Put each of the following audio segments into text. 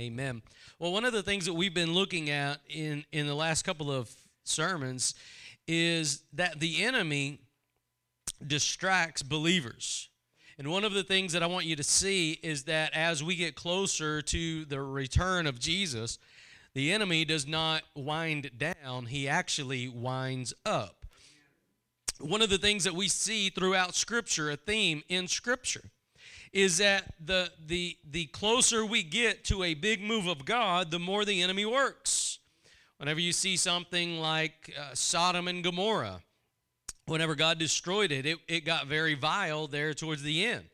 Amen. Well, one of the things that we've been looking at in, in the last couple of sermons is that the enemy distracts believers. And one of the things that I want you to see is that as we get closer to the return of Jesus, the enemy does not wind down, he actually winds up. One of the things that we see throughout Scripture, a theme in Scripture, is that the, the, the closer we get to a big move of God, the more the enemy works. Whenever you see something like uh, Sodom and Gomorrah, whenever God destroyed it, it, it got very vile there towards the end.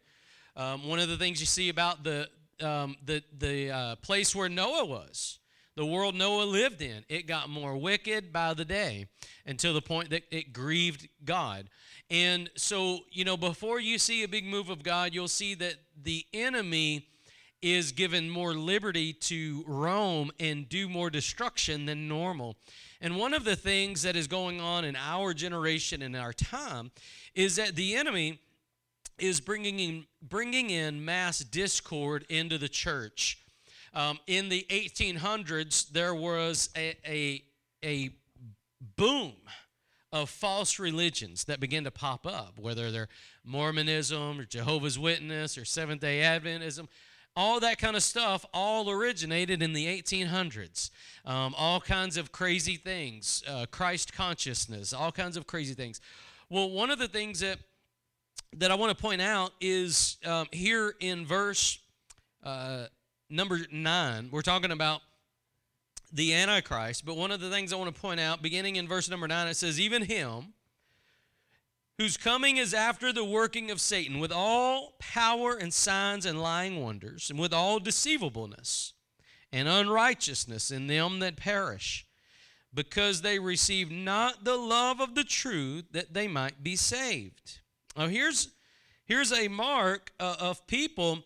Um, one of the things you see about the, um, the, the uh, place where Noah was, the world Noah lived in, it got more wicked by the day until the point that it grieved God. And so, you know, before you see a big move of God, you'll see that the enemy is given more liberty to roam and do more destruction than normal. And one of the things that is going on in our generation and our time is that the enemy is bringing in, bringing in mass discord into the church. Um, in the 1800s, there was a, a, a boom of false religions that begin to pop up, whether they're Mormonism or Jehovah's Witness or Seventh day Adventism. All that kind of stuff all originated in the 1800s. Um, all kinds of crazy things, uh, Christ consciousness, all kinds of crazy things. Well, one of the things that that I want to point out is um, here in verse uh, number nine, we're talking about the Antichrist. But one of the things I want to point out, beginning in verse number nine, it says, Even him whose coming is after the working of Satan, with all power and signs and lying wonders, and with all deceivableness and unrighteousness in them that perish, because they receive not the love of the truth that they might be saved. Now, here's, here's a mark uh, of people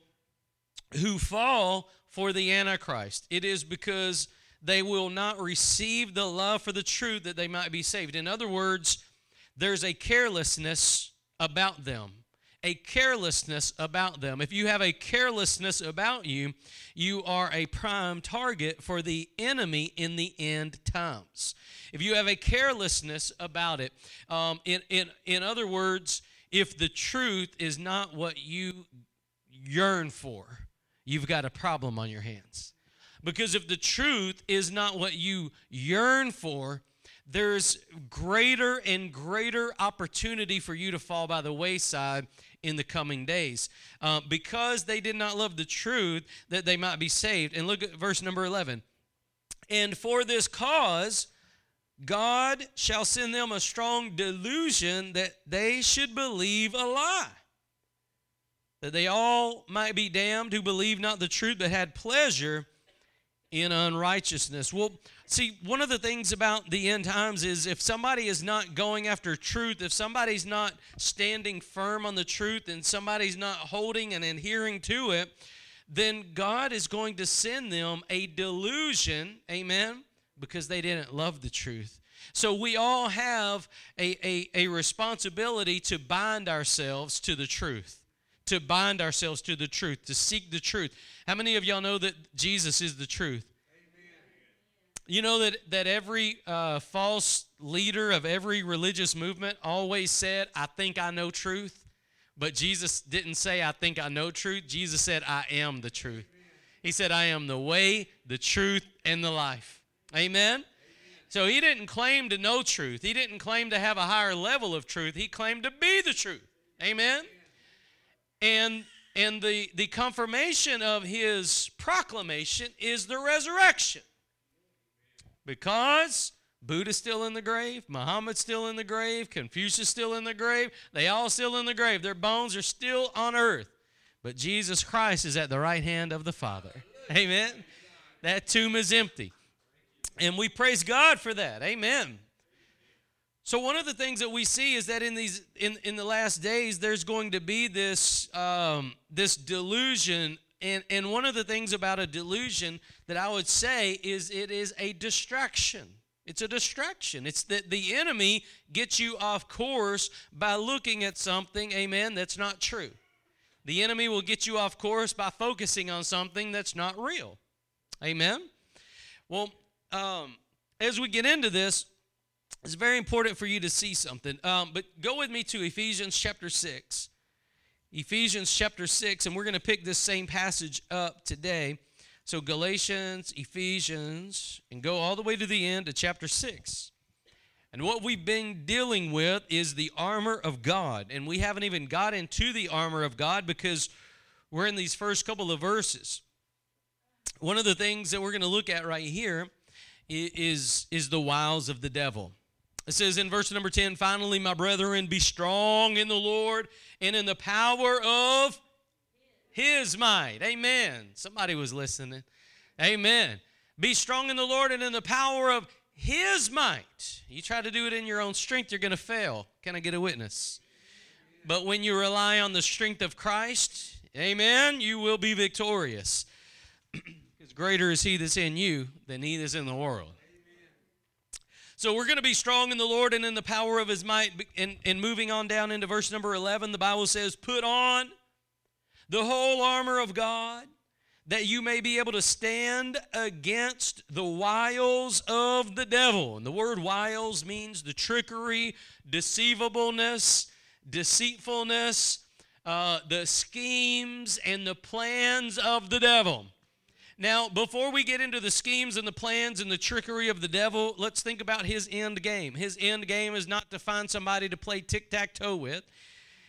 who fall for the Antichrist. It is because they will not receive the love for the truth that they might be saved. In other words, there's a carelessness about them. A carelessness about them. If you have a carelessness about you, you are a prime target for the enemy in the end times. If you have a carelessness about it, um, in, in, in other words, if the truth is not what you yearn for, you've got a problem on your hands. Because if the truth is not what you yearn for, there's greater and greater opportunity for you to fall by the wayside in the coming days uh, because they did not love the truth that they might be saved. And look at verse number 11. And for this cause, God shall send them a strong delusion that they should believe a lie. That they all might be damned who believe not the truth but had pleasure in unrighteousness. Well, see, one of the things about the end times is if somebody is not going after truth, if somebody's not standing firm on the truth, and somebody's not holding and adhering to it, then God is going to send them a delusion, amen, because they didn't love the truth. So we all have a, a, a responsibility to bind ourselves to the truth to bind ourselves to the truth, to seek the truth. How many of y'all know that Jesus is the truth? Amen. You know that, that every uh, false leader of every religious movement always said, I think I know truth. But Jesus didn't say, I think I know truth. Jesus said, I am the truth. He said, I am the way, the truth, and the life. Amen? So he didn't claim to know truth. He didn't claim to have a higher level of truth. He claimed to be the truth. Amen? And and the, the confirmation of his proclamation is the resurrection. Because Buddha's still in the grave, Muhammad's still in the grave, Confucius still in the grave, they all still in the grave. Their bones are still on earth. But Jesus Christ is at the right hand of the Father. Amen. That tomb is empty. And we praise God for that. Amen. So one of the things that we see is that in these in, in the last days there's going to be this um, this delusion and and one of the things about a delusion that I would say is it is a distraction. It's a distraction. It's that the enemy gets you off course by looking at something, amen, that's not true. The enemy will get you off course by focusing on something that's not real. Amen. Well, um, as we get into this, it's very important for you to see something. Um, but go with me to Ephesians chapter 6. Ephesians chapter 6, and we're going to pick this same passage up today. So, Galatians, Ephesians, and go all the way to the end of chapter 6. And what we've been dealing with is the armor of God. And we haven't even got into the armor of God because we're in these first couple of verses. One of the things that we're going to look at right here is, is the wiles of the devil. It says in verse number 10 finally, my brethren, be strong in the Lord and in the power of his might. Amen. Somebody was listening. Amen. Be strong in the Lord and in the power of his might. You try to do it in your own strength, you're going to fail. Can I get a witness? But when you rely on the strength of Christ, amen, you will be victorious. because greater is he that's in you than he that's in the world. So we're going to be strong in the Lord and in the power of his might. And, and moving on down into verse number 11, the Bible says, Put on the whole armor of God that you may be able to stand against the wiles of the devil. And the word wiles means the trickery, deceivableness, deceitfulness, uh, the schemes, and the plans of the devil. Now, before we get into the schemes and the plans and the trickery of the devil, let's think about his end game. His end game is not to find somebody to play tic tac toe with.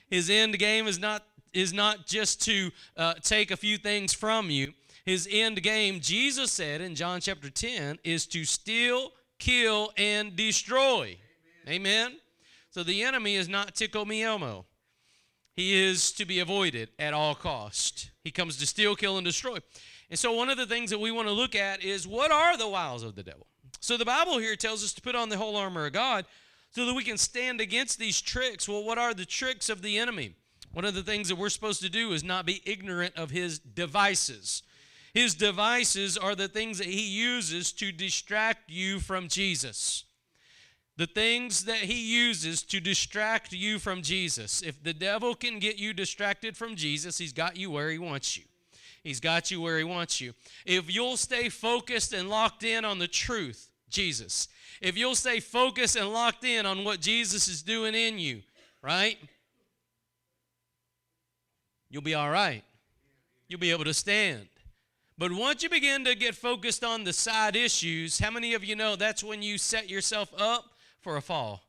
His end game is not is not just to uh, take a few things from you. His end game, Jesus said in John chapter 10, is to steal, kill, and destroy. Amen. Amen? So the enemy is not tickle me elmo. He is to be avoided at all cost. He comes to steal, kill, and destroy. And so, one of the things that we want to look at is what are the wiles of the devil? So, the Bible here tells us to put on the whole armor of God so that we can stand against these tricks. Well, what are the tricks of the enemy? One of the things that we're supposed to do is not be ignorant of his devices. His devices are the things that he uses to distract you from Jesus. The things that he uses to distract you from Jesus. If the devil can get you distracted from Jesus, he's got you where he wants you. He's got you where He wants you. If you'll stay focused and locked in on the truth, Jesus, if you'll stay focused and locked in on what Jesus is doing in you, right? You'll be all right. You'll be able to stand. But once you begin to get focused on the side issues, how many of you know that's when you set yourself up for a fall?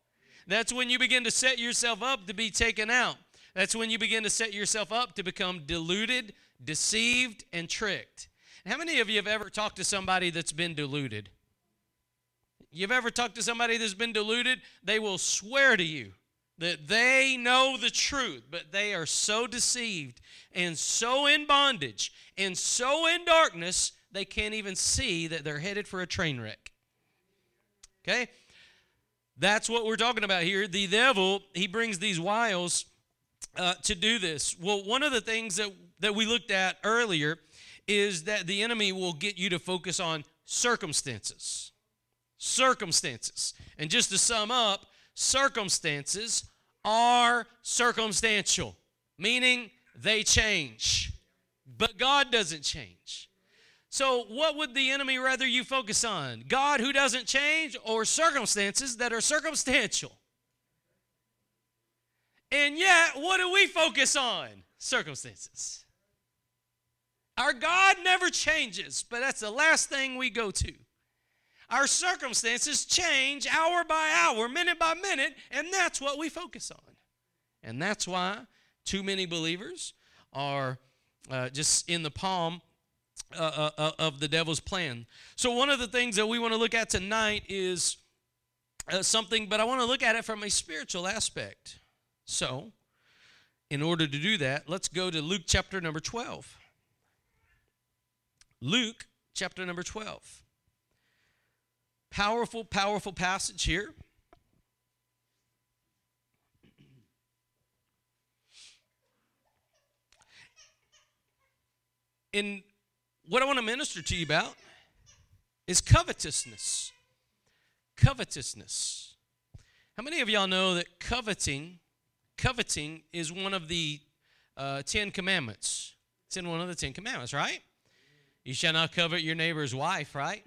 That's when you begin to set yourself up to be taken out. That's when you begin to set yourself up to become deluded, deceived, and tricked. How many of you have ever talked to somebody that's been deluded? You've ever talked to somebody that's been deluded? They will swear to you that they know the truth, but they are so deceived and so in bondage and so in darkness, they can't even see that they're headed for a train wreck. Okay? That's what we're talking about here. The devil, he brings these wiles uh, to do this. Well, one of the things that that we looked at earlier is that the enemy will get you to focus on circumstances. Circumstances. And just to sum up, circumstances are circumstantial, meaning they change. But God doesn't change. So, what would the enemy rather you focus on? God who doesn't change or circumstances that are circumstantial? And yet, what do we focus on? Circumstances. Our God never changes, but that's the last thing we go to. Our circumstances change hour by hour, minute by minute, and that's what we focus on. And that's why too many believers are uh, just in the palm uh, uh, uh of the devil's plan. So, one of the things that we want to look at tonight is uh, something, but I want to look at it from a spiritual aspect. So, in order to do that, let's go to Luke chapter number 12. Luke chapter number 12. Powerful, powerful passage here. And what I want to minister to you about is covetousness. Covetousness. How many of y'all know that coveting, coveting is one of the uh, Ten Commandments? It's in one of the Ten Commandments, right? You shall not covet your neighbor's wife, right?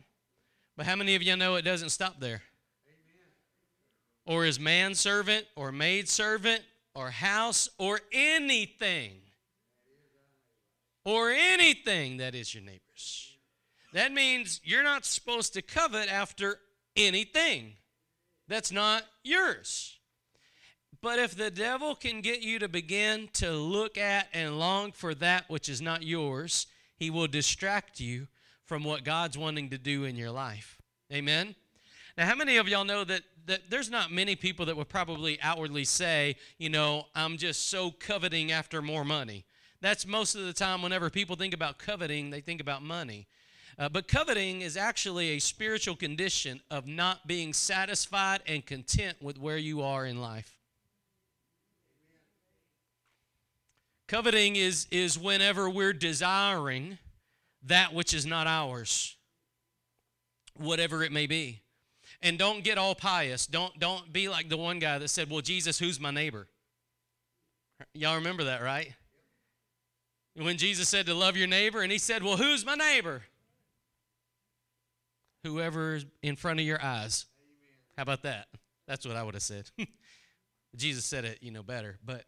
But how many of you know it doesn't stop there? Or his manservant, or maidservant, or house, or anything. Or anything that is your neighbor's. That means you're not supposed to covet after anything that's not yours. But if the devil can get you to begin to look at and long for that which is not yours, he will distract you from what God's wanting to do in your life. Amen? Now, how many of y'all know that, that there's not many people that would probably outwardly say, you know, I'm just so coveting after more money? That's most of the time whenever people think about coveting, they think about money. Uh, but coveting is actually a spiritual condition of not being satisfied and content with where you are in life. Coveting is, is whenever we're desiring that which is not ours, whatever it may be. And don't get all pious. Don't, don't be like the one guy that said, Well, Jesus, who's my neighbor? Y'all remember that, right? When Jesus said to love your neighbor, and he said, Well, who's my neighbor? Whoever's in front of your eyes. How about that? That's what I would have said. Jesus said it, you know, better. But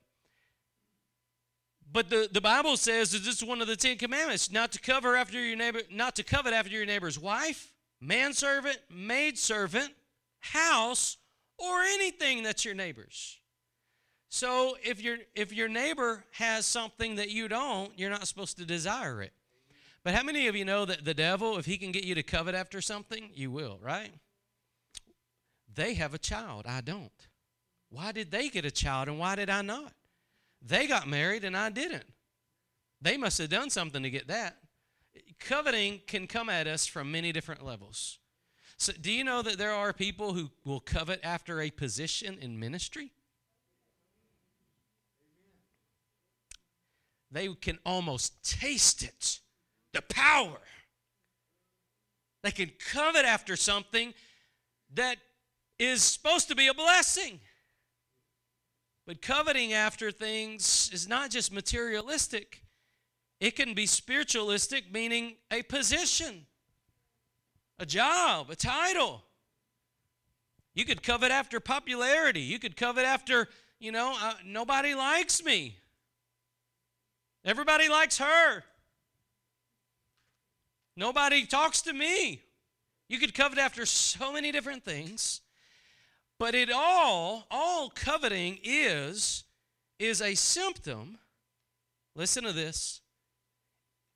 but the, the Bible says that this is one of the Ten Commandments, not to cover after your neighbor, not to covet after your neighbor's wife, manservant, maidservant, house, or anything that's your neighbor's. So if your if your neighbor has something that you don't, you're not supposed to desire it. But how many of you know that the devil, if he can get you to covet after something, you will, right? They have a child, I don't. Why did they get a child and why did I not? They got married and I didn't. They must have done something to get that. Coveting can come at us from many different levels. So, do you know that there are people who will covet after a position in ministry? They can almost taste it the power. They can covet after something that is supposed to be a blessing. But coveting after things is not just materialistic, it can be spiritualistic, meaning a position, a job, a title. You could covet after popularity. You could covet after, you know, uh, nobody likes me. Everybody likes her. Nobody talks to me. You could covet after so many different things. But it all, all coveting is, is a symptom. Listen to this.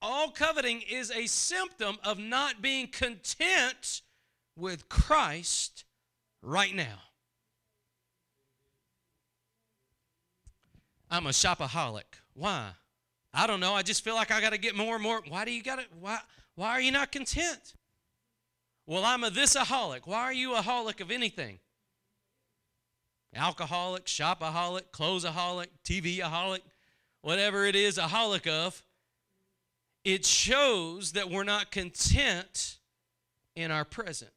All coveting is a symptom of not being content with Christ right now. I'm a shopaholic. Why? I don't know. I just feel like I got to get more and more. Why do you got to? Why? Why are you not content? Well, I'm a thisaholic. Why are you a holic of anything? Alcoholic, shopaholic, clothesaholic, TVaholic, whatever it is, a holic of, it shows that we're not content in our present.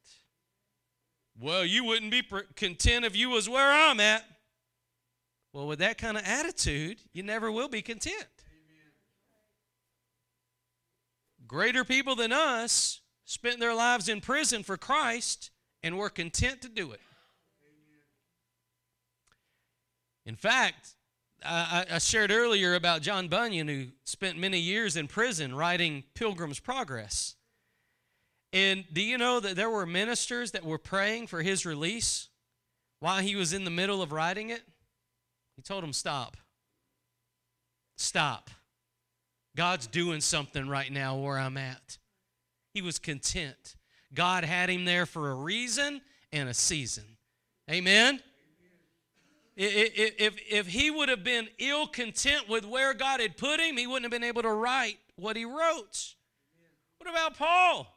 Well, you wouldn't be content if you was where I'm at. Well, with that kind of attitude, you never will be content. Amen. Greater people than us spent their lives in prison for Christ and were content to do it. In fact, I, I, shared earlier about John Bunyan, who spent many years in prison writing Pilgrim's Progress. And do you know that there were ministers that were praying for his release while he was in the middle of writing it? He told them, Stop. Stop. God's doing something right now where I'm at. He was content. God had him there for a reason and a season. Amen? If, if he would have been ill content with where God had put him, he wouldn't have been able to write what he wrote. What about Paul?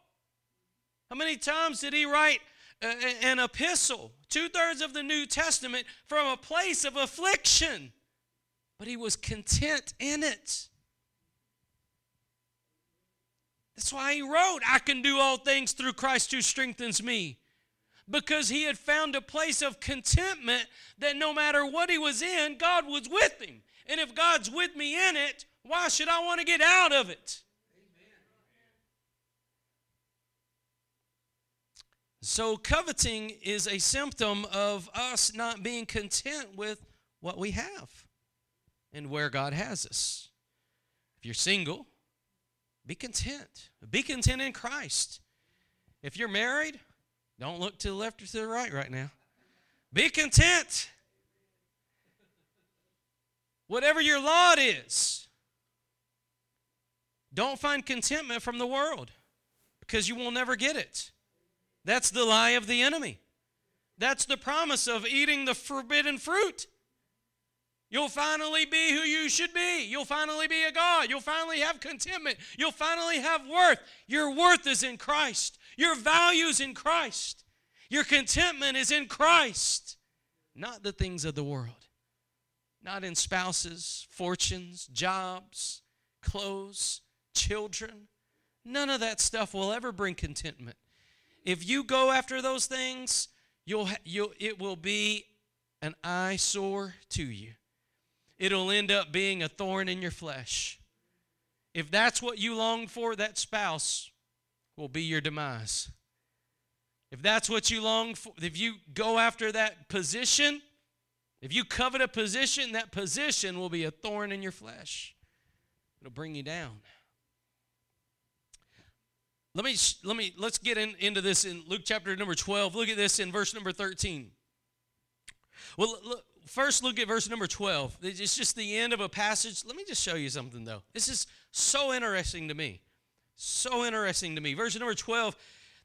How many times did he write uh, an epistle? Two thirds of the New Testament from a place of affliction. But he was content in it. That's why he wrote, I can do all things through Christ who strengthens me because he had found a place of contentment that no matter what he was in, God was with him. And if God's with me in it, why should I want to get out of it? Amen. So, coveting is a symptom of us not being content with what we have and where God has us. If you're single, be content. Be content in Christ. If you're married, don't look to the left or to the right right now. Be content. Whatever your lot is, don't find contentment from the world because you will never get it. That's the lie of the enemy. That's the promise of eating the forbidden fruit. You'll finally be who you should be. You'll finally be a God. You'll finally have contentment. You'll finally have worth. Your worth is in Christ. Your values in Christ. Your contentment is in Christ, not the things of the world, not in spouses, fortunes, jobs, clothes, children. None of that stuff will ever bring contentment. If you go after those things, you'll, you'll, it will be an eyesore to you. It'll end up being a thorn in your flesh. If that's what you long for, that spouse will be your demise. If that's what you long for, if you go after that position, if you covet a position, that position will be a thorn in your flesh. It'll bring you down. Let me let me let's get in, into this in Luke chapter number 12. Look at this in verse number 13. Well, look, first look at verse number 12. It's just the end of a passage. Let me just show you something though. This is so interesting to me. So interesting to me. Verse number 12,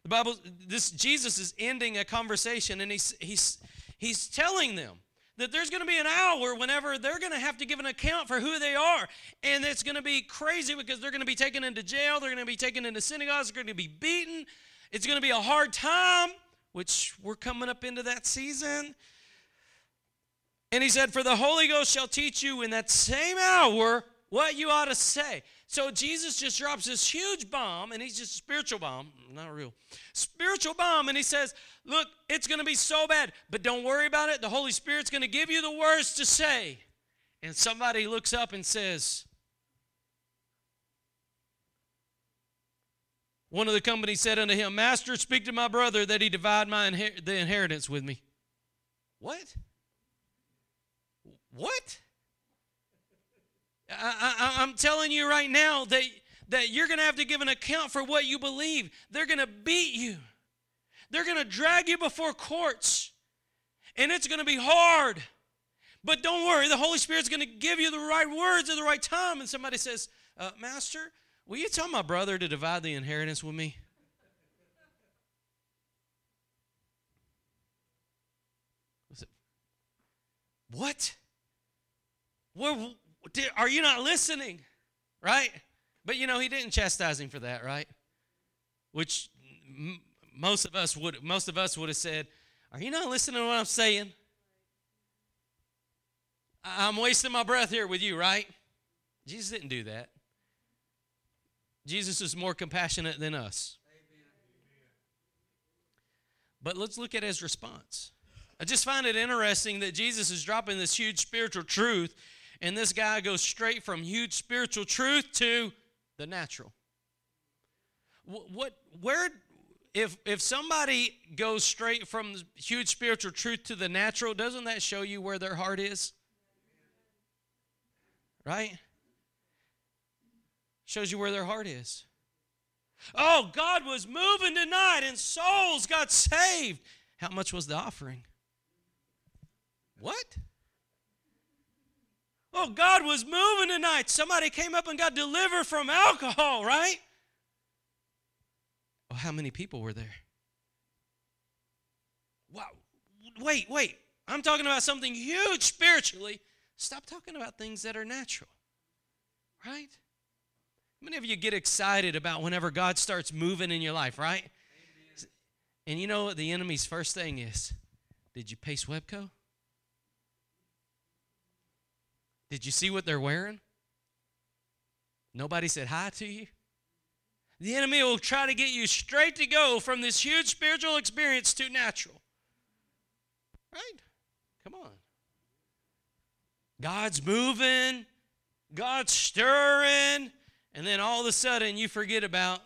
the Bible this Jesus is ending a conversation and he's he's he's telling them that there's going to be an hour whenever they're going to have to give an account for who they are. And it's going to be crazy because they're going to be taken into jail, they're going to be taken into synagogues, they're going to be beaten. It's going to be a hard time, which we're coming up into that season. And he said, For the Holy Ghost shall teach you in that same hour what you ought to say. So Jesus just drops this huge bomb, and he's just a spiritual bomb, not real. Spiritual bomb, and he says, Look, it's going to be so bad, but don't worry about it. The Holy Spirit's going to give you the words to say. And somebody looks up and says, One of the company said unto him, Master, speak to my brother that he divide my inher- the inheritance with me. What? What? I, am telling you right now that, that you're going to have to give an account for what you believe. They're going to beat you, they're going to drag you before courts, and it's going to be hard. But don't worry, the Holy Spirit's going to give you the right words at the right time. And somebody says, uh, Master, will you tell my brother to divide the inheritance with me? What? Where, are you not listening? Right? But you know, he didn't chastise him for that, right? Which m- most of us would most of us would have said, "Are you not listening to what I'm saying?" I'm wasting my breath here with you, right? Jesus didn't do that. Jesus is more compassionate than us. But let's look at his response. I just find it interesting that Jesus is dropping this huge spiritual truth and this guy goes straight from huge spiritual truth to the natural. What, where, if, if somebody goes straight from huge spiritual truth to the natural, doesn't that show you where their heart is? Right? Shows you where their heart is. Oh, God was moving tonight and souls got saved. How much was the offering? What? Oh, God was moving tonight. Somebody came up and got delivered from alcohol, right? Oh, how many people were there? Wow. Wait, wait. I'm talking about something huge spiritually. Stop talking about things that are natural, right? How many of you get excited about whenever God starts moving in your life, right? Amen. And you know what the enemy's first thing is? Did you pay SWEPCO? Did you see what they're wearing? Nobody said hi to you. The enemy will try to get you straight to go from this huge spiritual experience to natural. Right? Come on. God's moving, God's stirring, and then all of a sudden you forget about,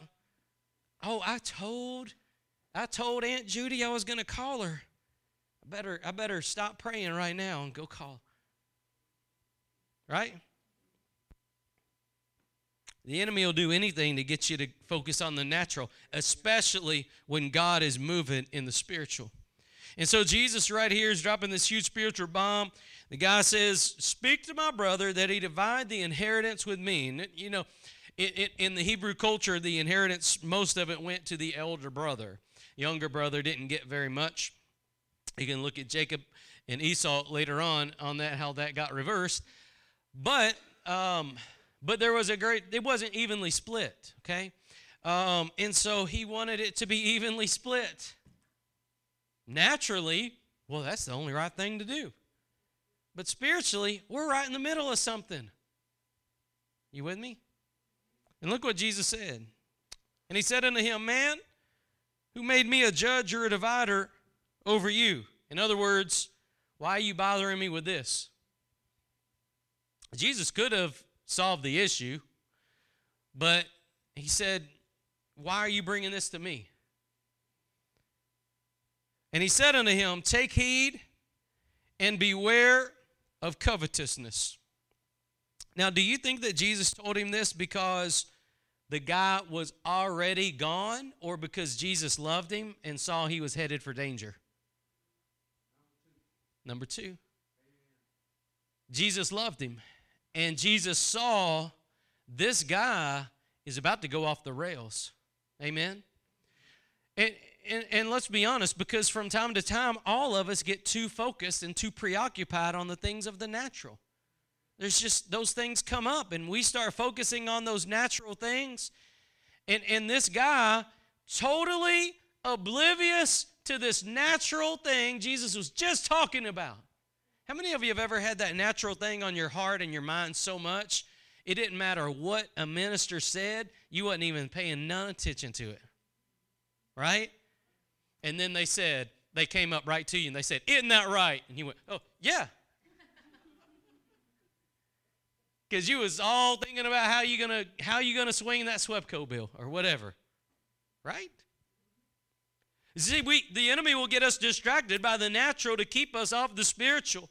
oh, I told I told Aunt Judy I was going to call her. I better, I better stop praying right now and go call. Right? The enemy will do anything to get you to focus on the natural, especially when God is moving in the spiritual. And so Jesus right here is dropping this huge spiritual bomb. The guy says, Speak to my brother that he divide the inheritance with me. And, you know, in, in the Hebrew culture, the inheritance, most of it went to the elder brother. Younger brother didn't get very much. You can look at Jacob and Esau later on on that, how that got reversed. But, um, but there was a great, it wasn't evenly split, okay? Um, and so he wanted it to be evenly split. Naturally, well, that's the only right thing to do. But spiritually, we're right in the middle of something. You with me? And look what Jesus said. And he said unto him, Man, who made me a judge or a divider over you? In other words, why are you bothering me with this? Jesus could have solved the issue, but he said, Why are you bringing this to me? And he said unto him, Take heed and beware of covetousness. Now, do you think that Jesus told him this because the guy was already gone or because Jesus loved him and saw he was headed for danger? Number two. Jesus loved him. And Jesus saw this guy is about to go off the rails. Amen. And, and, and, let's be honest, because from time to time, all of us get too focused and too preoccupied on the things of the natural. There's just those things come up, and we start focusing on those natural things. And, and this guy, totally oblivious to this natural thing Jesus was just talking about. How many of you have ever had that natural thing on your heart and your mind so much, it didn't matter what a minister said, you wasn't even paying none attention to it? right? And then they said, they came up right to you and they said, Isn't that right? And you went, Oh, yeah. Because you was all thinking about how you gonna how you gonna swing that SWEPCO bill or whatever. Right? See, we the enemy will get us distracted by the natural to keep us off the spiritual.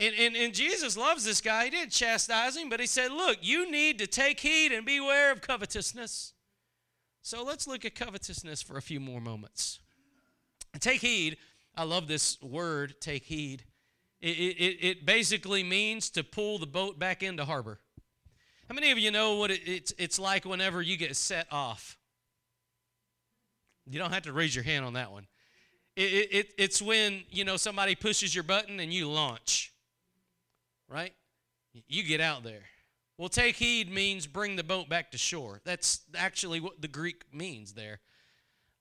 And, and, and Jesus loves this guy. He didn't chastise him, but he said, Look, you need to take heed and beware of covetousness. So let's look at covetousness for a few more moments. Take heed. I love this word, take heed. It, it, it basically means to pull the boat back into harbor. How many of you know what it, it's, it's like whenever you get set off? You don't have to raise your hand on that one. It, it, it's when, you know, somebody pushes your button and you launch, right? You get out there. Well, take heed means bring the boat back to shore. That's actually what the Greek means there.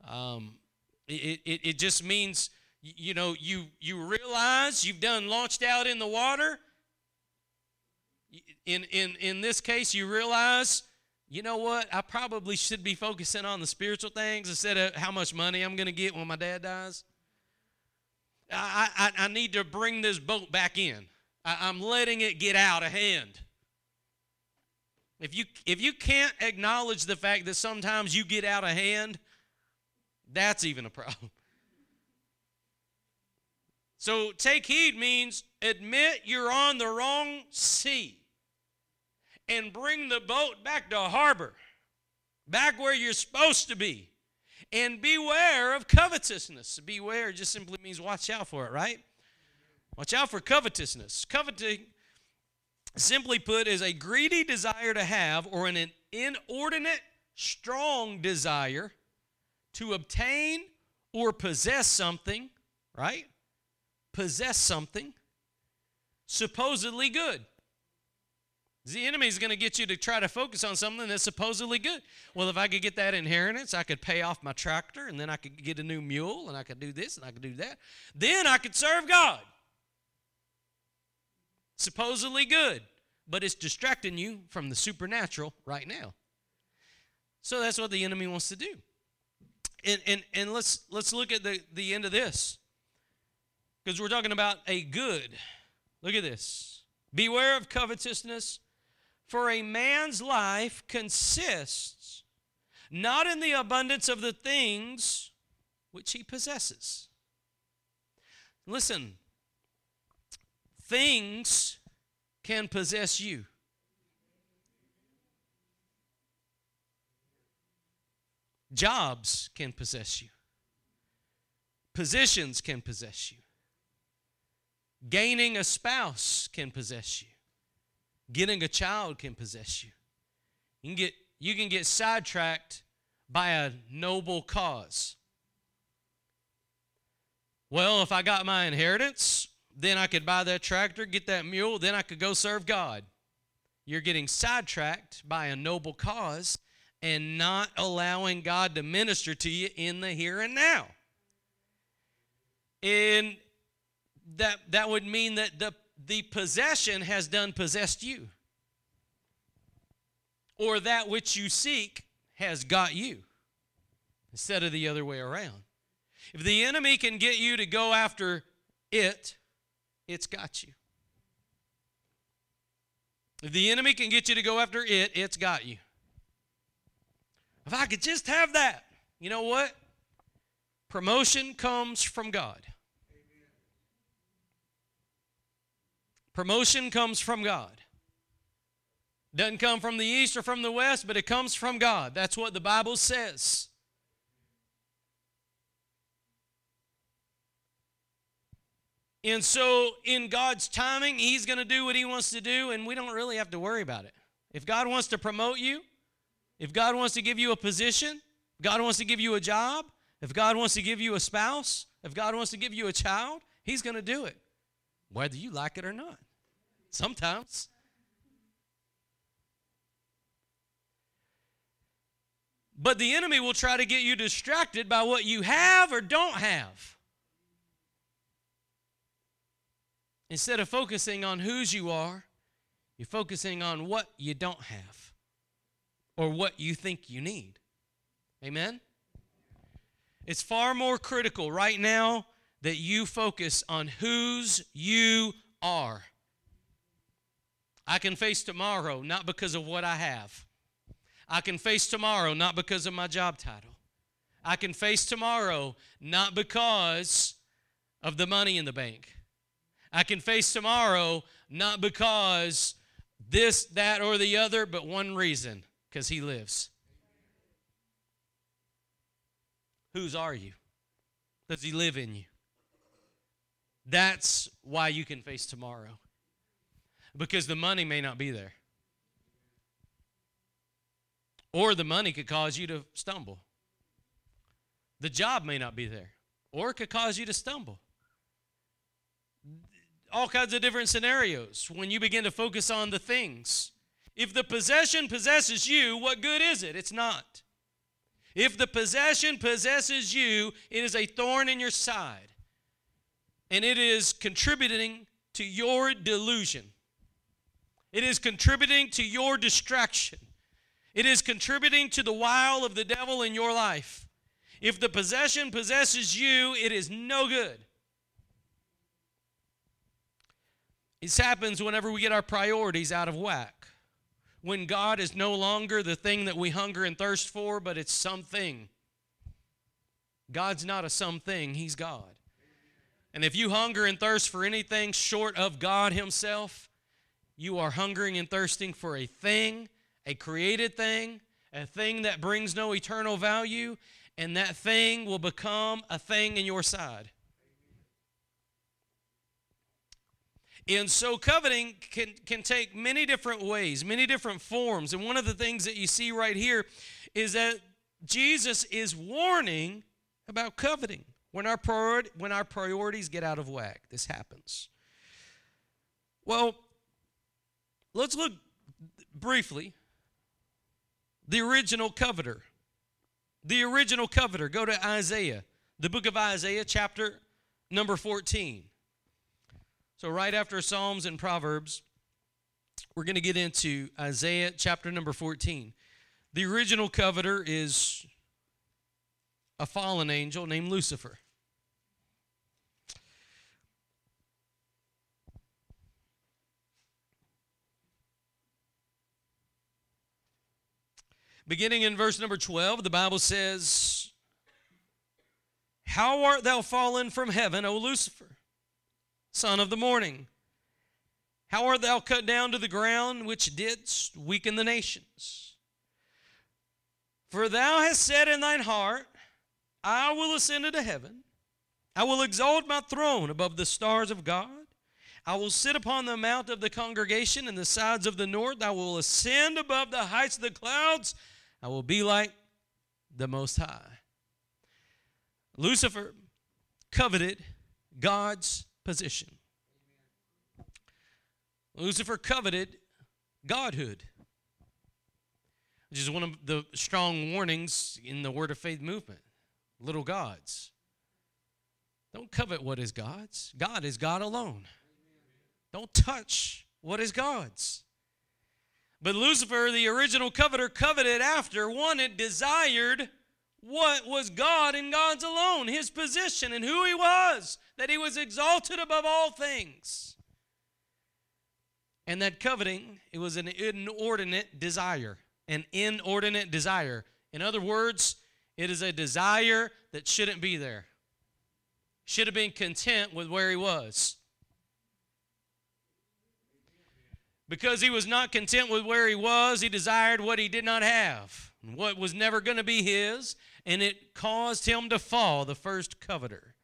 Um, it, it, it just means, you know, you, you realize you've done launched out in the water. In, in, in this case, you realize, you know what, I probably should be focusing on the spiritual things instead of how much money I'm going to get when my dad dies. I, I, I need to bring this boat back in. I, I'm letting it get out of hand. If you if you can't acknowledge the fact that sometimes you get out of hand, that's even a problem. So take heed means admit you're on the wrong sea and bring the boat back to harbor, back where you're supposed to be. And beware of covetousness. Beware just simply means watch out for it, right? Watch out for covetousness. Coveting simply put, is a greedy desire to have or an inordinate, strong desire to obtain or possess something, right? Possess something supposedly good. The enemy is going to get you to try to focus on something that's supposedly good. Well, if I could get that inheritance, I could pay off my tractor, and then I could get a new mule, and I could do this, and I could do that. Then I could serve God supposedly good, but it's distracting you from the supernatural right now. So that's what the enemy wants to do. And, and, and let's, let's look at the, the end of this because we're talking about a good. Look at this. Beware of covetousness, for a man's life consists not in the abundance of the things which he possesses. Listen, things can possess you. Jobs can possess you. Positions can possess you. Gaining a spouse can possess you. Getting a child can possess you. You can get, you can get sidetracked by a noble cause. Well, if I got my inheritance, then I could buy that tractor, get that mule, then I could go serve God. You're getting sidetracked by a noble cause and not allowing God to minister to you in the here and now. And that that would mean that the the possession has done possessed you. Or that which you seek has got you instead of the other way around. If the enemy can get you to go after it, it's got you. If the enemy can get you to go after it, it's got you. If I could just have that, you know what? Promotion comes from God. Promotion comes from God. Doesn't come from the east or from the west, but it comes from God. That's what the Bible says. And so, in God's timing, He's going to do what He wants to do, and we don't really have to worry about it. If God wants to promote you, if God wants to give you a position, God wants to give you a job, if God wants to give you a spouse, if God wants to give you a child, He's going to do it, whether you like it or not. Sometimes. But the enemy will try to get you distracted by what you have or don't have. Instead of focusing on whose you are, you're focusing on what you don't have or what you think you need. Amen? It's far more critical right now that you focus on whose you are. I can face tomorrow not because of what I have. I can face tomorrow not because of my job title. I can face tomorrow not because of the money in the bank. I can face tomorrow not because this, that, or the other, but one reason because he lives. Whose are you? Does he live in you? That's why you can face tomorrow. Because the money may not be there. Or the money could cause you to stumble. The job may not be there. Or it could cause you to stumble. All kinds of different scenarios when you begin to focus on the things if the possession possesses you, what good is it? It's not. If the possession possesses you, it is a thorn in your side. And it is contributing to your delusion. It is contributing to your distraction. It is contributing to the wile of the devil in your life. If the possession possesses you, it is no good. This happens whenever we get our priorities out of whack when God is no longer the thing that we hunger and thirst for, but it's something. God's not a something, He's God. And if you hunger and thirst for anything short of God Himself, you are hungering and thirsting for a thing, a created thing, a thing that brings no eternal value, and that thing will become a thing in your side. And so coveting can, can take many different ways, many different forms. And one of the things that you see right here is that Jesus is warning about coveting. When our, priori- when our priorities get out of whack, this happens. Well, let's look briefly. The original coveter. The original coveter. Go to Isaiah, the book of Isaiah, chapter number 14. So, right after Psalms and Proverbs, we're going to get into Isaiah chapter number 14. The original coveter is a fallen angel named Lucifer. Beginning in verse number 12, the Bible says, How art thou fallen from heaven, O Lucifer, son of the morning? How art thou cut down to the ground, which didst weaken the nations? For thou hast said in thine heart, I will ascend into heaven. I will exalt my throne above the stars of God. I will sit upon the mount of the congregation in the sides of the north. I will ascend above the heights of the clouds. I will be like the Most High. Lucifer coveted God's position. Lucifer coveted godhood, which is one of the strong warnings in the Word of Faith movement. Little gods. Don't covet what is God's. God is God alone. Don't touch what is God's. But Lucifer, the original coveter, coveted after, wanted, desired what was God and God's alone, his position and who he was, that he was exalted above all things. And that coveting, it was an inordinate desire, an inordinate desire. In other words, it is a desire that shouldn't be there. Should have been content with where he was. Because he was not content with where he was, he desired what he did not have, what was never going to be his, and it caused him to fall, the first coveter.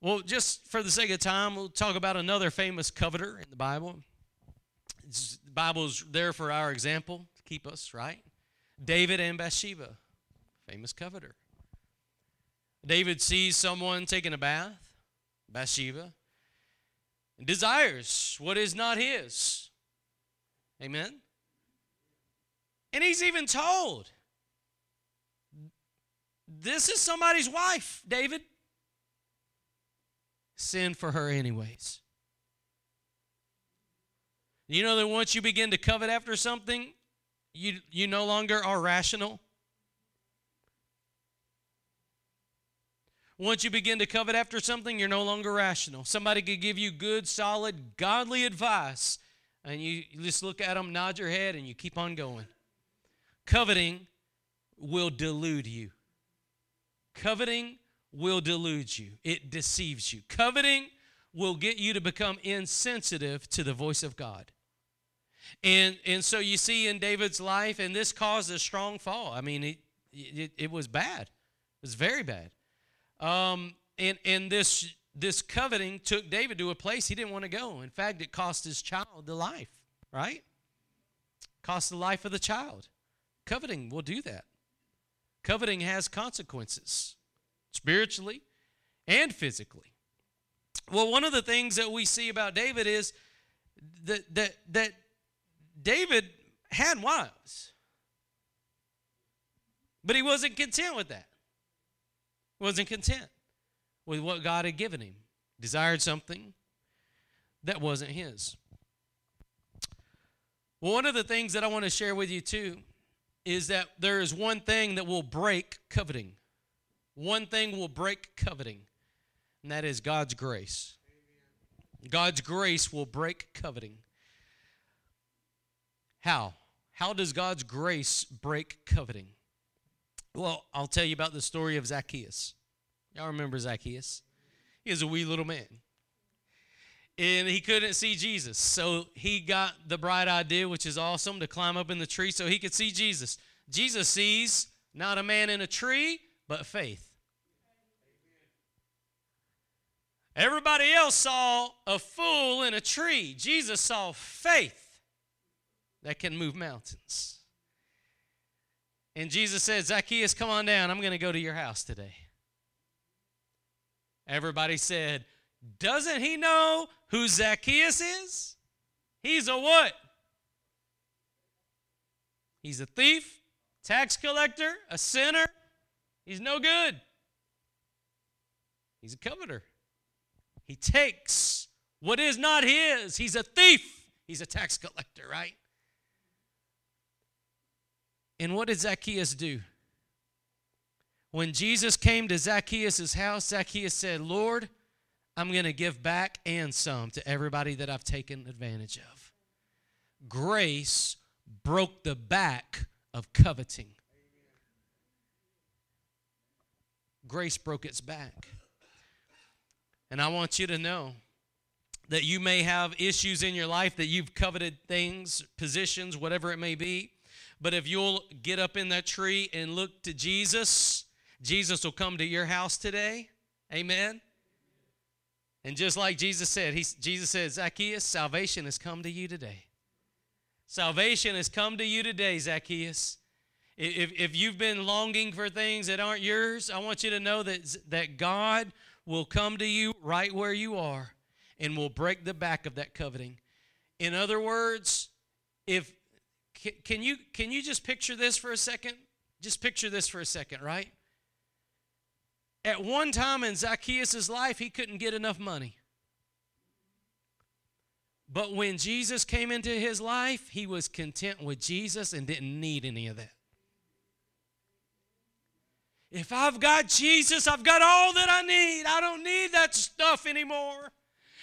Well, just for the sake of time, we'll talk about another famous coveter in the Bible. It's, the Bible's there for our example to keep us, right? David and Bathsheba, famous coveter. David sees someone taking a bath, Bathsheba desires what is not his. Amen? And he's even told, This is somebody's wife, David. Sin for her, anyways. You know that once you begin to covet after something, you, you no longer are rational. Once you begin to covet after something, you're no longer rational. Somebody could give you good, solid, godly advice, and you, just look at them, nod your head, and you keep on going. Coveting will delude you. Coveting will delude you, it deceives you. Coveting will get you to become insensitive to the voice of God. And, and so you see in David's life, and this caused a strong fall. I mean, it, it, it was bad. It was very bad. Um, and and this this coveting took David to a place he didn't want to go. In fact, it cost his child the life, right? Cost the life of the child. Coveting will do that. Coveting has consequences, spiritually and physically. Well, one of the things that we see about David is that that that David had wives. But he wasn't content with that wasn't content with what God had given him, desired something that wasn't his. Well, one of the things that I want to share with you too is that there is one thing that will break coveting. One thing will break coveting, and that is God's grace. God's grace will break coveting. How? How does God's grace break coveting? Well, I'll tell you about the story of Zacchaeus. Y'all remember Zacchaeus? He was a wee little man. And he couldn't see Jesus. So he got the bright idea, which is awesome, to climb up in the tree so he could see Jesus. Jesus sees not a man in a tree, but faith. Everybody else saw a fool in a tree. Jesus saw faith that can move mountains. And Jesus said, Zacchaeus, come on down. I'm going to go to your house today. Everybody said, Doesn't he know who Zacchaeus is? He's a what? He's a thief, tax collector, a sinner. He's no good. He's a coveter. He takes what is not his. He's a thief. He's a tax collector, right? And what did Zacchaeus do? When Jesus came to Zacchaeus' house, Zacchaeus said, Lord, I'm going to give back and some to everybody that I've taken advantage of. Grace broke the back of coveting. Grace broke its back. And I want you to know that you may have issues in your life that you've coveted things, positions, whatever it may be. But if you'll get up in that tree and look to Jesus, Jesus will come to your house today. Amen. And just like Jesus said, he, Jesus said, Zacchaeus, salvation has come to you today. Salvation has come to you today, Zacchaeus. If, if you've been longing for things that aren't yours, I want you to know that, that God will come to you right where you are and will break the back of that coveting. In other words, if can, you can you just picture this for a second? Just picture this for a second, right? At one time in Zacchaeus' life, he couldn't get enough money. But when Jesus came into his life, he was content with Jesus and didn't need any of that. If I've got Jesus, I've got all that I need. I don't need that stuff anymore.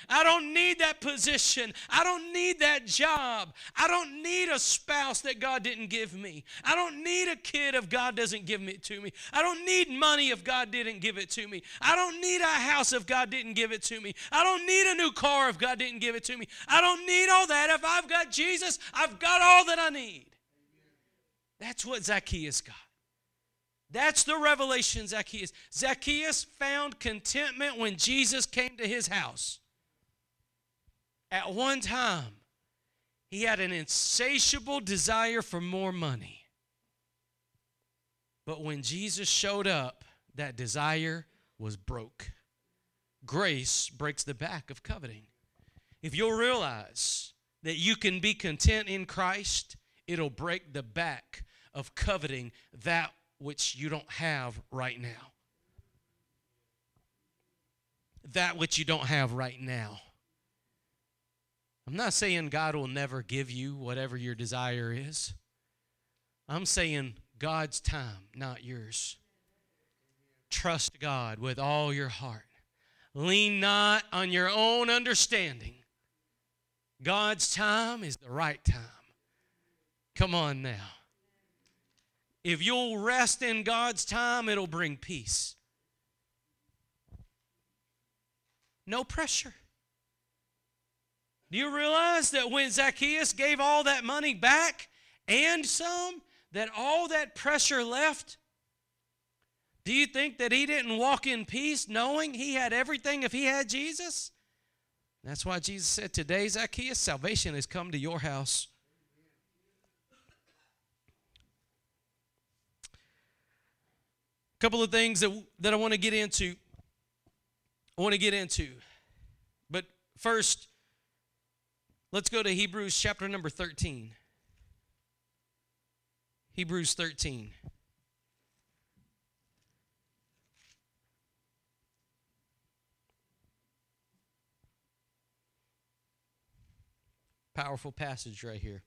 I don't need that position. I don't need that job. I don't need a spouse that God didn't give me. I don't need a kid if God doesn't give it to me. I don't need money if God didn't give it to me. I don't need a house if God didn't give it to me. I don't need a new car if God didn't give it to me. I don't need all that. If I've got Jesus, I've got all that I need. That's what Zacchaeus got. That's the revelation Zacchaeus. Zacchaeus found contentment when Jesus came to his house. At one time, he had an insatiable desire for more money. But when Jesus showed up, that desire was broke. Grace breaks the back of coveting. If you'll realize that you can be content in Christ, it'll break the back of coveting that which you don't have right now. That which you don't have right now. I'm not saying God will never give you whatever your desire is. I'm saying God's time, not yours. Trust God with all your heart. Lean not on your own understanding. God's time is the right time. Come on now. If you'll rest in God's time, it'll bring peace. No pressure. Do you realize that when Zacchaeus gave all that money back and some, that all that pressure left? Do you think that he didn't walk in peace knowing he had everything if he had Jesus? That's why Jesus said, Today, Zacchaeus, salvation has come to your house. A couple of things that, that I want to get into. I want to get into. But first, Let's go to Hebrews chapter number 13. Hebrews 13. Powerful passage right here.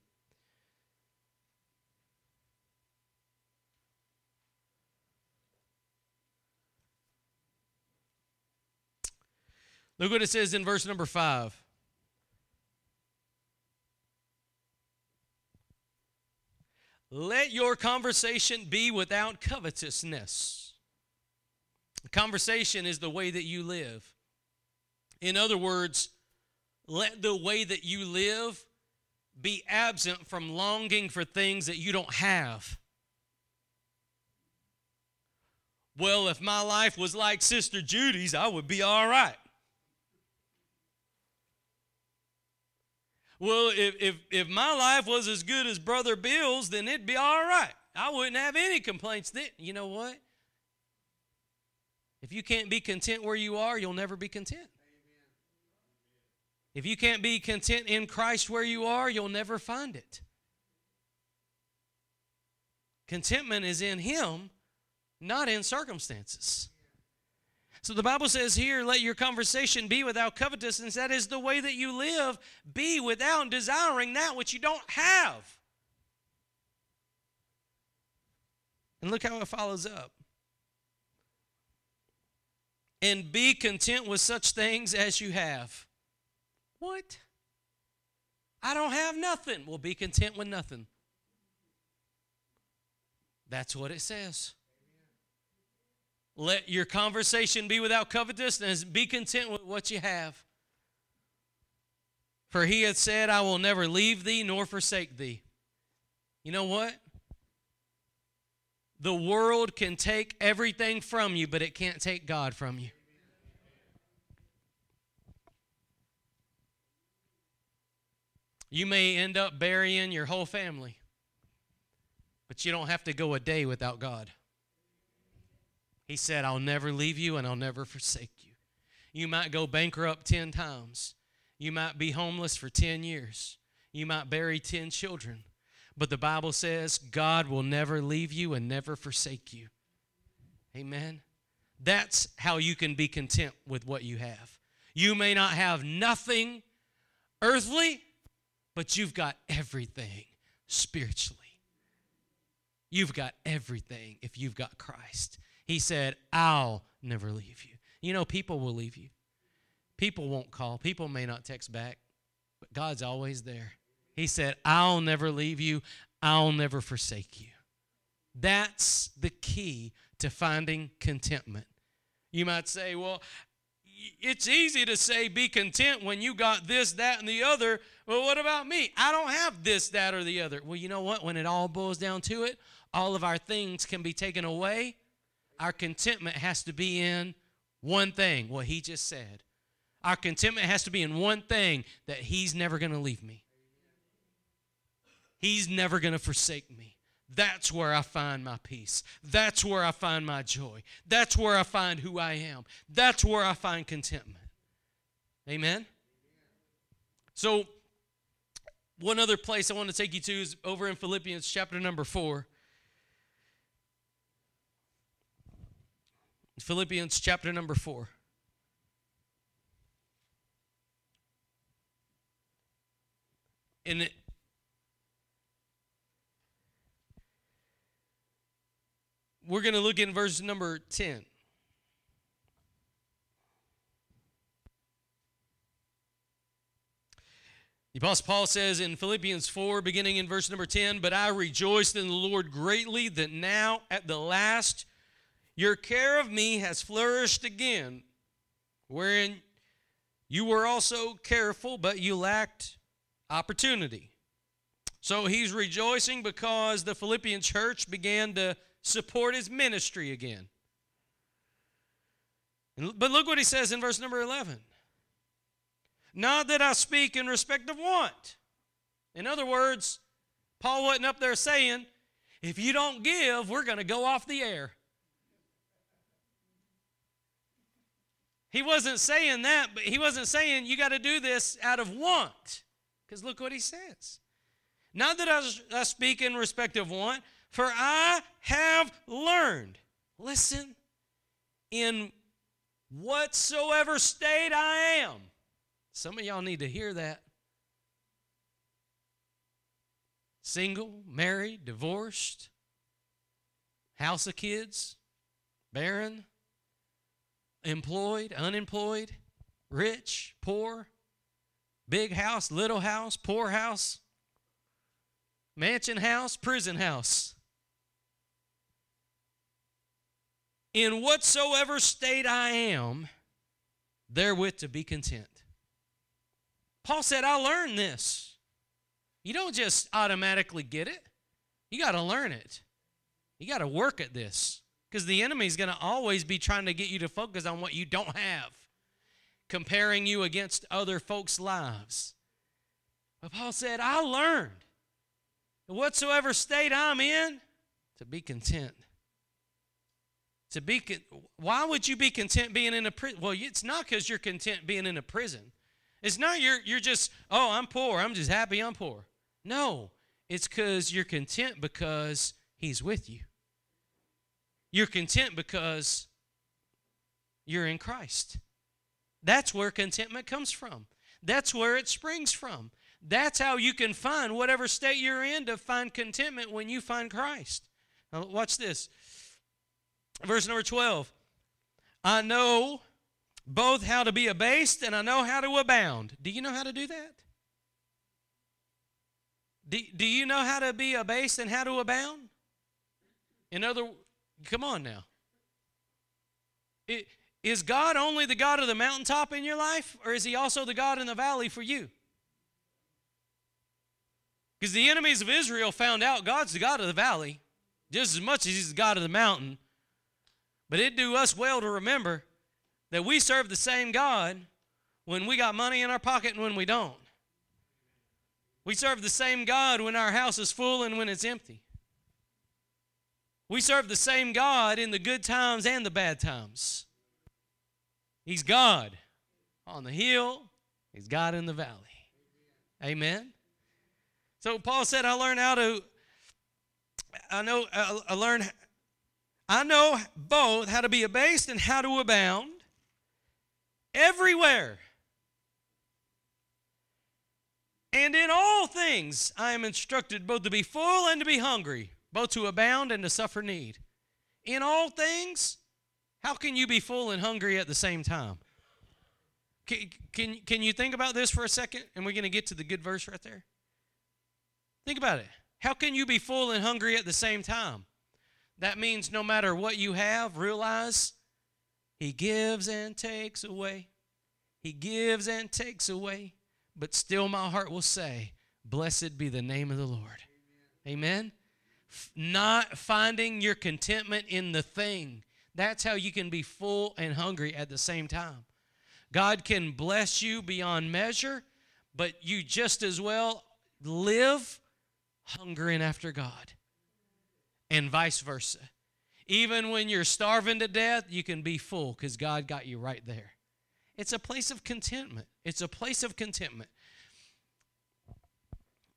Look what it says in verse number 5. Let your conversation be without covetousness. Conversation is the way that you live. In other words, let the way that you live be absent from longing for things that you don't have. Well, if my life was like Sister Judy's, I would be all right. Well, if, if, if my life was as good as Brother Bill's, then it'd be all right. I wouldn't have any complaints then. You know what? If you can't be content where you are, you'll never be content. If you can't be content in Christ where you are, you'll never find it. Contentment is in Him, not in circumstances. So the Bible says here, let your conversation be without covetousness. That is the way that you live. Be without desiring that which you don't have. And look how it follows up. And be content with such things as you have. What? I don't have nothing. Well, be content with nothing. That's what it says. Let your conversation be without covetousness. Be content with what you have. For he hath said, I will never leave thee nor forsake thee. You know what? The world can take everything from you, but it can't take God from you. You may end up burying your whole family, but you don't have to go a day without God. He said, I'll never leave you and I'll never forsake you. You might go bankrupt 10 times. You might be homeless for 10 years. You might bury 10 children. But the Bible says God will never leave you and never forsake you. Amen. That's how you can be content with what you have. You may not have nothing earthly, but you've got everything spiritually. You've got everything if you've got Christ. He said, I'll never leave you. You know, people will leave you. People won't call. People may not text back, but God's always there. He said, I'll never leave you. I'll never forsake you. That's the key to finding contentment. You might say, well, it's easy to say be content when you got this, that, and the other. Well, what about me? I don't have this, that, or the other. Well, you know what? When it all boils down to it, all of our things can be taken away our contentment has to be in one thing, what he just said. Our contentment has to be in one thing that he's never going to leave me. He's never going to forsake me. That's where I find my peace. That's where I find my joy. That's where I find who I am. That's where I find contentment. Amen? So, one other place I want to take you to is over in Philippians chapter number 4. Philippians chapter number 4. And it, we're going to look in verse number 10. The Apostle Paul says in Philippians 4, beginning in verse number 10, But I rejoiced in the Lord greatly that now at the last your care of me has flourished again, wherein you were also careful, but you lacked opportunity. So he's rejoicing because the Philippian church began to support his ministry again. But look what he says in verse number 11. Not that I speak in respect of want. In other words, Paul wasn't up there saying, if you don't give, we're going to go off the air. He wasn't saying that, but he wasn't saying you got to do this out of want. Because look what he says. Not that I, I speak in respect of want, for I have learned, listen, in whatsoever state I am. Some of y'all need to hear that. Single, married, divorced, house of kids, barren, employed, unemployed, rich, poor, big house, little house, poor house, mansion house, prison house. In whatsoever state I am, therewith to be content. Paul said, I learned this. You don't just automatically get it, you got to learn it. You got to work at this. Because the enemy is going to always be trying to get you to focus on what you don't have, comparing you against other folks' lives. But Paul said, I learned that whatsoever state I'm in to be content. To be con- why would you be content being in a prison? Well, it's not because you're content being in a prison. It's not you're you're just, oh, I'm poor. I'm just happy I'm poor. No, it's because you're content because he's with you. You're content because you're in Christ. That's where contentment comes from. That's where it springs from. That's how you can find whatever state you're in to find contentment when you find Christ. Now, watch this. Verse number 12. I know both how to be abased and I know how to abound. Do you know how to do that? Do, do you know how to be abased and how to abound? In other, come on now. It, is God only the God of the mountaintop in your life, or is He also the God in the valley for you? Because the enemies of Israel found out God's the God of the valley just as much as He's the God of the mountain. But it do us well to remember that we serve the same God when we got money in our pocket and when we don't. We serve the same God when our house is full and when it's empty. We serve the same God in the good times and the bad times. He's God on the hill, He's God in the valley. Amen. So Paul said, I learned how to, I know, I learned, I know both how to be abased and how to abound everywhere. And in all things I am instructed both to be full and to be hungry, both to abound and to suffer need. In all things, how can you be full and hungry at the same time? Can, can, can you think about this for a second? And we're going to get to the good verse right there. Think about it. How can you be full and hungry at the same time? That means no matter what you have, realize He gives and takes away. He gives and takes away. But still, my heart will say, Blessed be the name of the Lord. Amen. Amen? Not finding your contentment in the thing. That's how you can be full and hungry at the same time. God can bless you beyond measure, but you just as well live hungering after God, and vice versa. Even when you're starving to death, you can be full because God got you right there. It's a place of contentment. It's a place of contentment.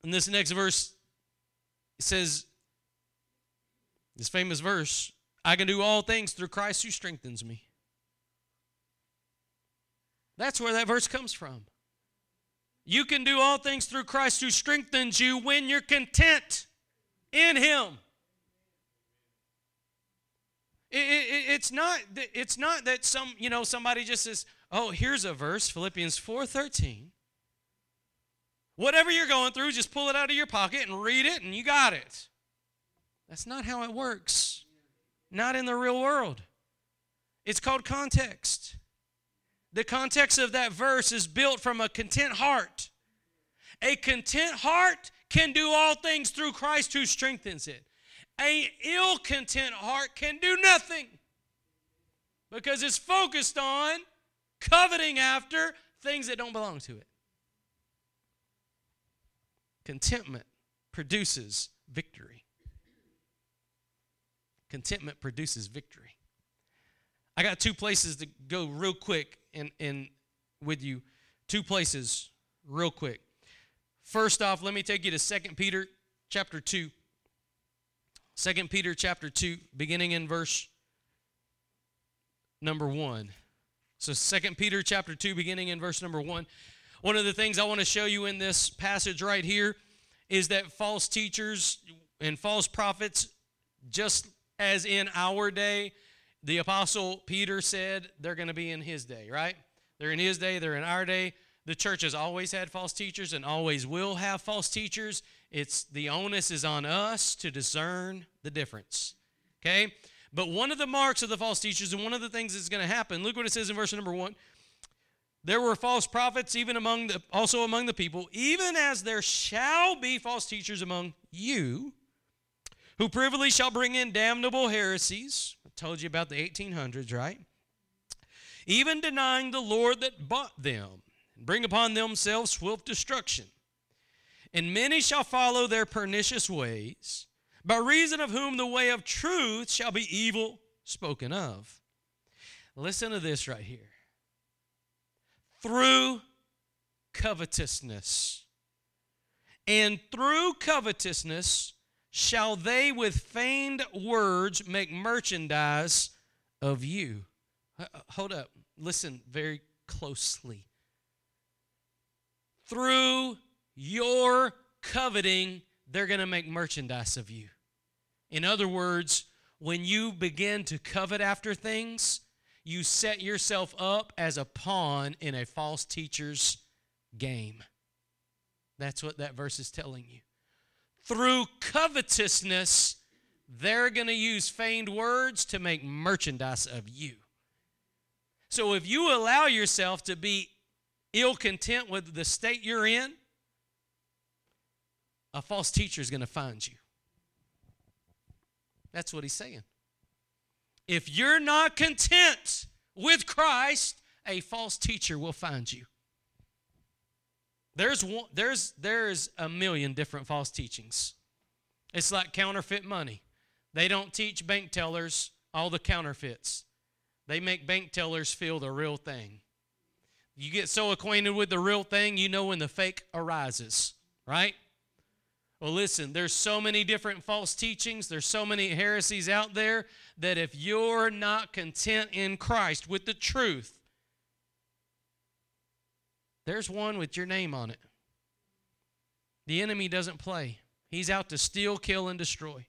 In this next verse, it says, this famous verse, I can do all things through Christ who strengthens me. That's where that verse comes from. You can do all things through Christ who strengthens you when you're content in Him. It, it, it's not it's not that some you know somebody just says oh here's a verse philippians 4.13 whatever you're going through just pull it out of your pocket and read it and you got it that's not how it works not in the real world it's called context the context of that verse is built from a content heart. A content heart can do all things through Christ who strengthens it. A ill content heart can do nothing because it's focused on coveting after things that don't belong to it. Contentment produces victory. Contentment produces victory. I got two places to go real quick in, in with you. Two places real quick. First off, let me take you to Second Peter chapter 2. 2 Peter chapter 2, beginning in verse number 1. So Second Peter chapter 2, beginning in verse number 1. One of the things I want to show you in this passage right here is that false teachers and false prophets, just as in our day, the apostle Peter said they're going to be in his day, right? They're in his day, they're in our day. The church has always had false teachers and always will have false teachers. It's the onus is on us to discern the difference. Okay? But one of the marks of the false teachers and one of the things that's going to happen, look what it says in verse number 1. There were false prophets even among the also among the people, even as there shall be false teachers among you, who privily shall bring in damnable heresies I told you about the 1800s, right? Even denying the Lord that bought them, and bring upon themselves swift destruction. And many shall follow their pernicious ways, by reason of whom the way of truth shall be evil spoken of. Listen to this right here. Through covetousness. And through covetousness, shall they with feigned words make merchandise of you. Hold up. Listen very closely. Through your coveting, they're going to make merchandise of you. In other words, when you begin to covet after things, you set yourself up as a pawn in a false teacher's game. That's what that verse is telling you through covetousness, they're going to use feigned words to make merchandise of you. So if you allow yourself to be ill content with the state you're in, a false teacher is going to find you. That's what he's saying. If you're not content with Christ, a false teacher will find you. There's one, there's there's a million different false teachings. It's like counterfeit money. They don't teach bank tellers all the counterfeits. They make bank tellers feel the real thing. You get so acquainted with the real thing, you know when the fake arises, right? Well, listen, there's so many different false teachings, there's so many heresies out there that if you're not content in Christ with the truth, there's one with your name on it. The enemy doesn't play. He's out to steal, kill, and destroy.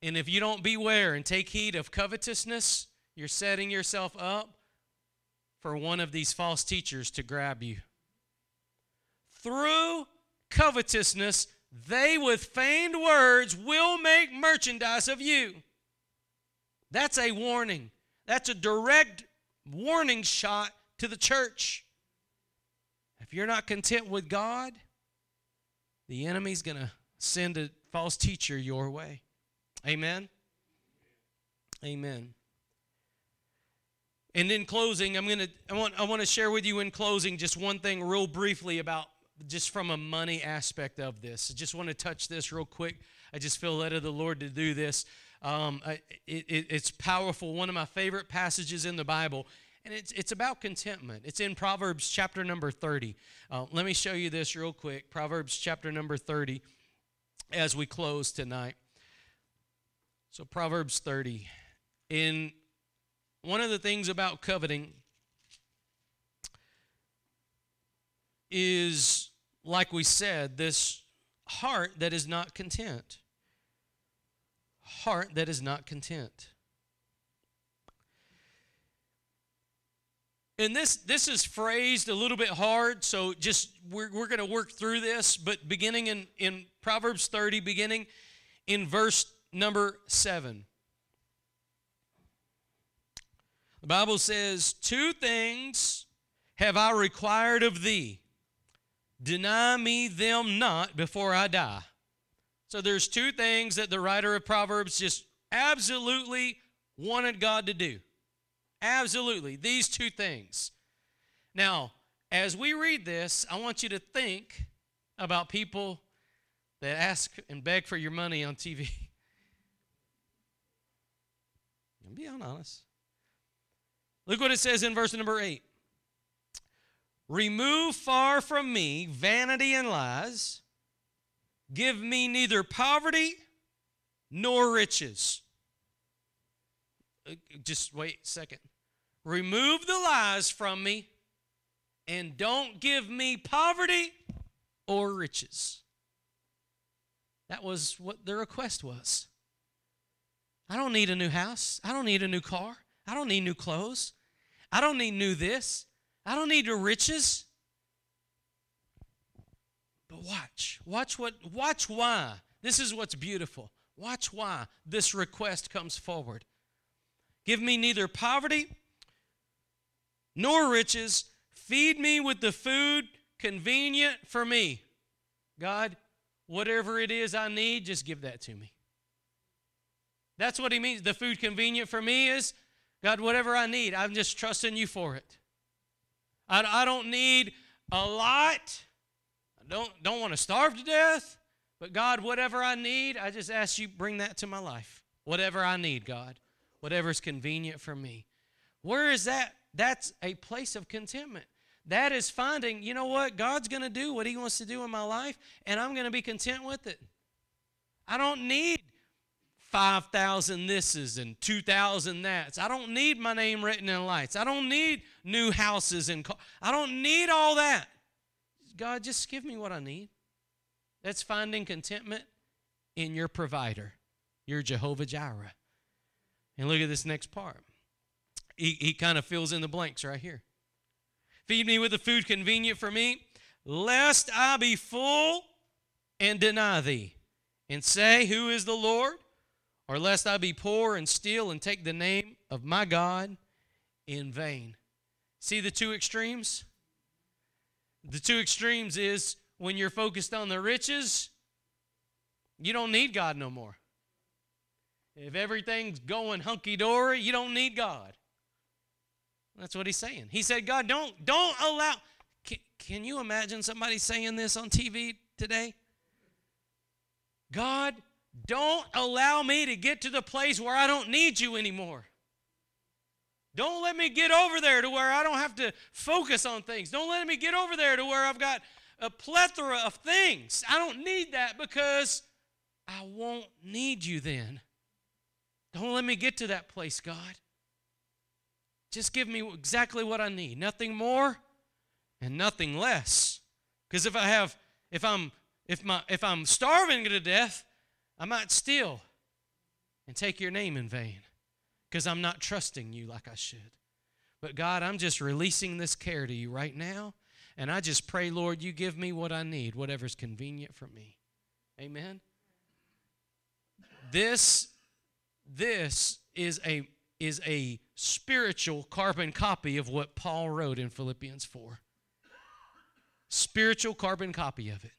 And if you don't beware and take heed of covetousness, you're setting yourself up for one of these false teachers to grab you. Through covetousness, they with feigned words will make merchandise of you. That's a warning. That's a direct warning shot to the church. If you're not content with God, the enemy's going to send a false teacher your way. Amen. Amen. And in closing, I'm gonna I want I want to share with you in closing just one thing real briefly about just from a money aspect of this. I just want to touch this real quick. I just feel led of the Lord to do this. Um, I, it, it's powerful. One of my favorite passages in the Bible, and it's it's about contentment. It's in Proverbs chapter number 30. Uh, let me show you this real quick. Proverbs chapter number 30, as we close tonight. So, Proverbs 30. In one of the things about coveting is, like we said, this heart that is not content. Heart that is not content. And this this is phrased a little bit hard so just we're, we're going to work through this but beginning in in proverbs 30 beginning in verse number 7 the bible says two things have i required of thee. Deny me them not before i die. So there's two things that the writer of proverbs just absolutely wanted god to do Absolutely. These two things. Now, as we read this, I want you to think about people that ask and beg for your money on TV. I'm being honest. Look what it says in verse number 8. Remove far from me vanity and lies. Give me neither poverty nor riches. Uh, just wait a second. Remove the lies from me and don't give me poverty or riches. That was what the request was. I don't need a new house. I don't need a new car. I don't need new clothes. I don't need new this. I don't need the riches. But watch. Watch what watch why. This is what's beautiful. Watch why this request comes forward. Give me neither poverty nor riches. Feed me with the food convenient for me. God, whatever it is I need, just give that to me. That's what he means. The food convenient for me is, God, whatever I need, I'm just trusting you for it. I, I don't need a lot. I don't, don't want to starve to death. But God, whatever I need, I just ask you bring that to my life. Whatever I need, God. Whatever's convenient for me. Where is that that's a place of contentment. That is finding, you know what? God's going to do what He wants to do in my life, and I'm going to be content with it. I don't need 5,000 thises and 2,000 that's. I don't need my name written in lights. I don't need new houses and car- I don't need all that. God, just give me what I need. That's finding contentment in your provider, your Jehovah Jireh. And look at this next part he, he kind of fills in the blanks right here. Feed me with the food convenient for me, lest I be full and deny thee and say, Who is the Lord? Or lest I be poor and steal and take the name of my God in vain. See the two extremes? The two extremes is when you're focused on the riches, you don't need God no more. If everything's going hunky dory, you don't need God. That's what he's saying. He said, God, don't, don't allow. Can, can you imagine somebody saying this on TV today? God, don't allow me to get to the place where I don't need you anymore. Don't let me get over there to where I don't have to focus on things. Don't let me get over there to where I've got a plethora of things. I don't need that because I won't need you then. Don't let me get to that place, God. Just give me exactly what I need. Nothing more and nothing less. Because if I have, if I'm, if my, if I'm starving to death, I might steal and take your name in vain because I'm not trusting you like I should. But God, I'm just releasing this care to you right now. And I just pray, Lord, you give me what I need, whatever's convenient for me. Amen. This this is a is a spiritual carbon copy of what Paul wrote in Philippians 4. Spiritual carbon copy of it.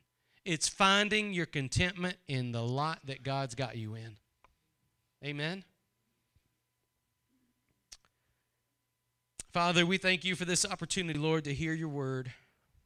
It's finding your contentment in the lot that God's got you in. Amen. Father, we thank you for this opportunity, Lord, to hear your word.